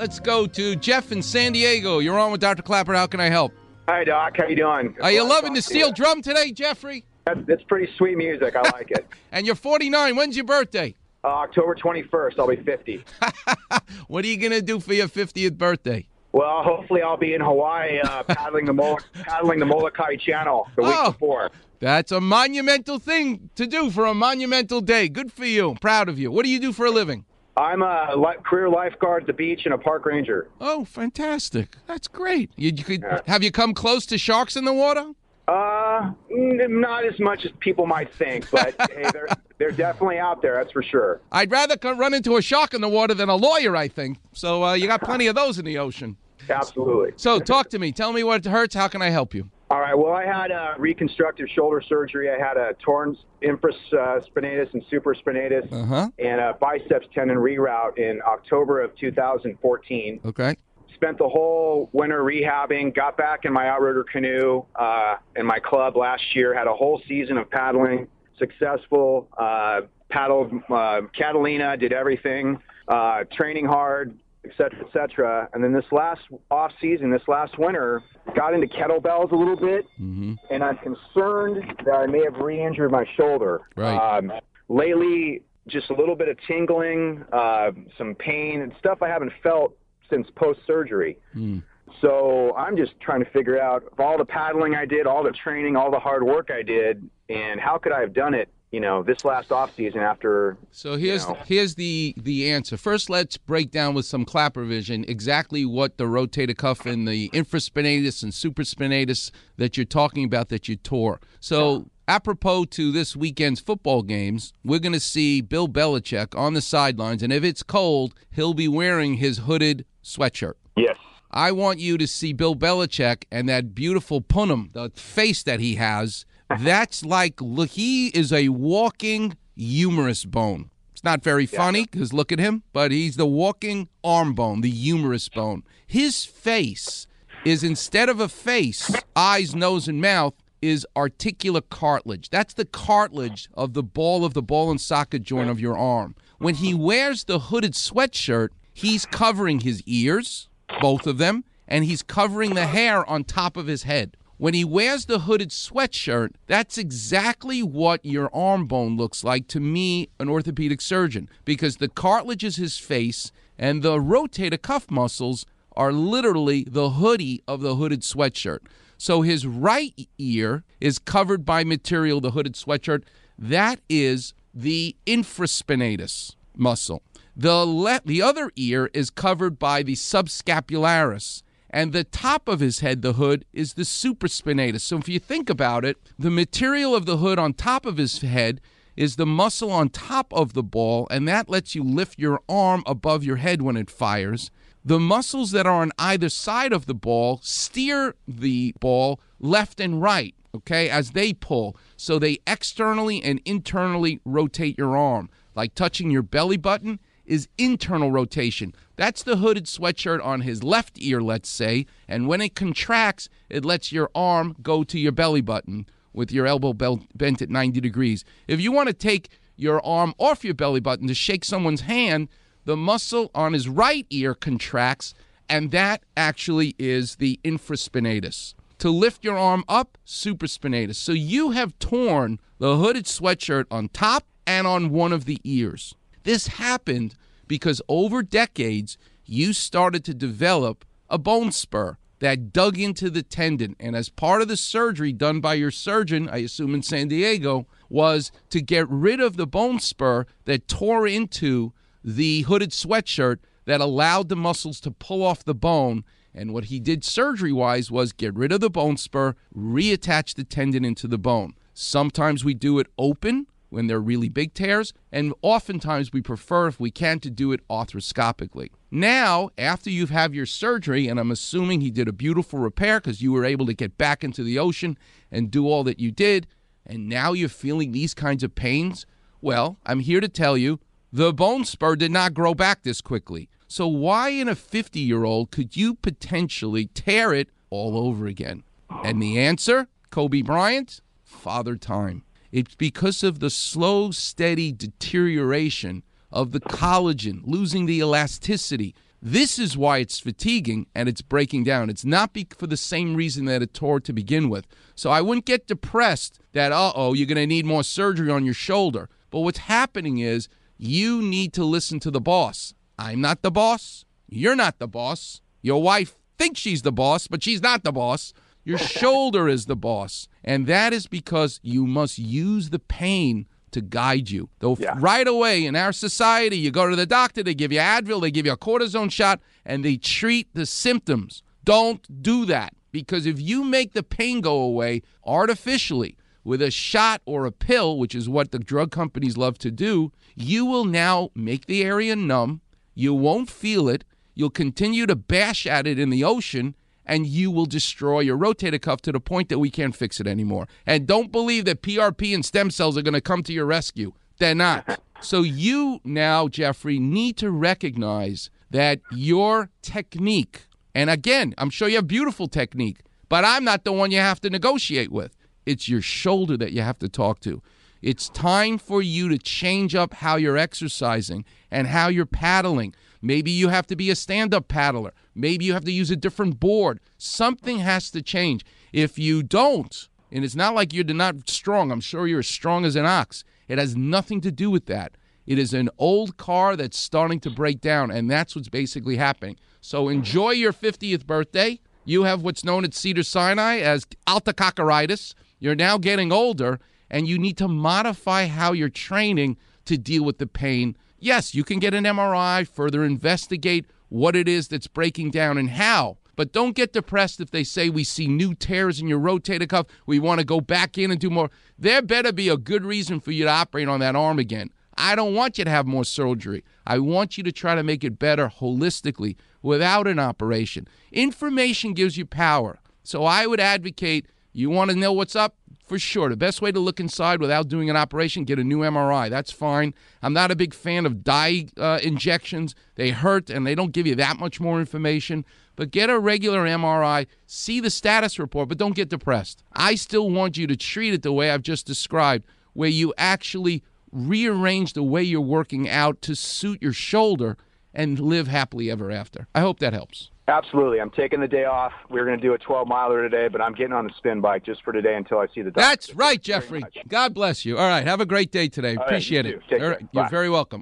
Let's go to Jeff in San Diego. You're on with Dr. Klapper. How can I help? Hi, Doc. How you doing? Are you loving the steel drum today, Jeffrey? That's, that's pretty sweet music. I like it. And you're 49. When's your birthday? Uh, October 21st, I'll be 50. What are you going to do for your 50th birthday? Well, hopefully I'll be in Hawaii uh, paddling the Mol- paddling the Molokai Channel the week Oh. before. That's a monumental thing to do for a monumental day. Good for you. Proud of you. What do you do for a living? I'm a li- career lifeguard at the beach and a park ranger. Oh, fantastic. That's great. You, you could have you come close to sharks in the water? Uh, n- not as much as people might think, but hey, they're they're definitely out there. That's for sure. I'd rather run into a shark in the water than a lawyer, I think. So uh, you got plenty of those in the ocean. Absolutely. So talk to me. Tell me what hurts. How can I help you? All right. Well, I had a reconstructive shoulder surgery. I had a torn infraspinatus and supraspinatus Uh-huh. and a biceps tendon reroute in October of 2014. Okay. Spent the whole winter rehabbing. Got back in my outrigger canoe uh, in my club last year. Had a whole season of paddling. Successful. Uh, paddled uh, Catalina. Did everything. Uh, training hard et cetera, et cetera. And then this last off season, this last winter, got into kettlebells a little bit, Mm-hmm. and I'm concerned that I may have re-injured my shoulder. Right. Um, lately, just a little bit of tingling, uh, some pain, and stuff I haven't felt since post-surgery. Mm. So I'm just trying to figure out of all the paddling I did, all the training, all the hard work I did, and how could I have done it, you know, this last off season after So here's know. here's the the answer. First, let's break down with some Klapper vision exactly what the rotator cuff and the infraspinatus and supraspinatus that you're talking about that you tore. So. Apropos to this weekend's football games, we're going to see Bill Belichick on the sidelines, and if it's cold, he'll be wearing his hooded sweatshirt. Yes. I want you to see Bill Belichick and that beautiful punim, the face that he has. That's like, look, he is a walking humerus bone. It's not very funny because look at him, but he's the walking arm bone, the humerus bone. His face is instead of a face, eyes, nose, and mouth, is articular cartilage. That's the cartilage of the ball of the ball and socket joint of your arm. When he wears the hooded sweatshirt, he's covering his ears, both of them, and he's covering the hair on top of his head. When he wears the hooded sweatshirt, that's exactly what your arm bone looks like to me, an orthopedic surgeon, because the cartilage is his face and the rotator cuff muscles are literally the hoodie of the hooded sweatshirt. So his right ear is covered by material, the hooded sweatshirt. That is the infraspinatus muscle. The le- the other ear is covered by the subscapularis, and the top of his head, the hood, is the supraspinatus. So if you think about it, the material of the hood on top of his head is the muscle on top of the ball, and that lets you lift your arm above your head when it fires. The muscles that are on either side of the ball steer the ball left and right, okay, as they pull. So they externally and internally rotate your arm. Like touching your belly button is internal rotation. That's the hooded sweatshirt on his left ear, let's say. And when it contracts, it lets your arm go to your belly button with your elbow bent at 90 degrees. If you want to take your arm off your belly button to shake someone's hand, the muscle on his right ear contracts, and that actually is the infraspinatus. To lift your arm up, supraspinatus. So you have torn the hooded sweatshirt on top and on one of the ears. This happened because over decades, you started to develop a bone spur that dug into the tendon. And as part of the surgery done by your surgeon, I assume in San Diego, was to get rid of the bone spur that tore into the hooded sweatshirt that allowed the muscles to pull off the bone. And what he did surgery wise was get rid of the bone spur, reattach the tendon into the bone. Sometimes we do it open when they're really big tears, and oftentimes we prefer, if we can, to do it arthroscopically. Now, after you've had your surgery, and I'm assuming he did a beautiful repair because you were able to get back into the ocean and do all that you did, and now you're feeling these kinds of pains, well, I'm here to tell you the bone spur did not grow back this quickly. So, why in a 50 year old could you potentially tear it all over again? And the answer, Kobe Bryant, father time. It's because of the slow, steady deterioration of the collagen, losing the elasticity. This is why it's fatiguing and it's breaking down. It's not be- for the same reason that it tore to begin with. So I wouldn't get depressed that, uh oh, you're going to need more surgery on your shoulder. But what's happening is you need to listen to the boss. I'm not the boss. You're not the boss. Your wife thinks she's the boss, but she's not the boss. Your shoulder is the boss. And that is because you must use the pain to guide you. Though Yeah. right away in our society, you go to the doctor, they give you Advil, they give you a cortisone shot, and they treat the symptoms. Don't do that because if you make the pain go away artificially with a shot or a pill, which is what the drug companies love to do, you will now make the area numb. You won't feel it. You'll continue to bash at it in the ocean and you will destroy your rotator cuff to the point that we can't fix it anymore. And don't believe that PRP and stem cells are going to come to your rescue. They're not. So you now, Jeffrey, need to recognize that your technique, and again, I'm sure you have beautiful technique, but I'm not the one you have to negotiate with. It's your shoulder that you have to talk to. It's time for you to change up how you're exercising and how you're paddling. Maybe you have to be a stand up paddler. Maybe you have to use a different board. Something has to change. If you don't, and it's not like you're not strong, I'm sure you're as strong as an ox. It has nothing to do with that. It is an old car that's starting to break down, and that's what's basically happening. So enjoy your 50th birthday. You have what's known at Cedars-Sinai as altococcaritis. You're now getting older, and you need to modify how you're training to deal with the pain. Yes, you can get an MRI, further investigate what it is that's breaking down and how. But don't get depressed if they say we see new tears in your rotator cuff. We want to go back in and do more. There better be a good reason for you to operate on that arm again. I don't want you to have more surgery. I want you to try to make it better holistically without an operation. Information gives you power. So I would advocate you want to know what's up? For sure. The best way to look inside without doing an operation, get a new MRI. That's fine. I'm not a big fan of dye uh, injections. They hurt and they don't give you that much more information. But get a regular MRI, see the status report, but don't get depressed. I still want you to treat it the way I've just described, where you actually rearrange the way you're working out to suit your shoulder and live happily ever after. I hope that helps. Absolutely. I'm taking the day off. We are going to do a 12 miler today, but I'm getting on the spin bike just for today until I see the doctor. That's right, Thank you very Jeffrey. God bless you. All right. Have a great day today. right, Appreciate you it. too. Take All care. right, You're very welcome.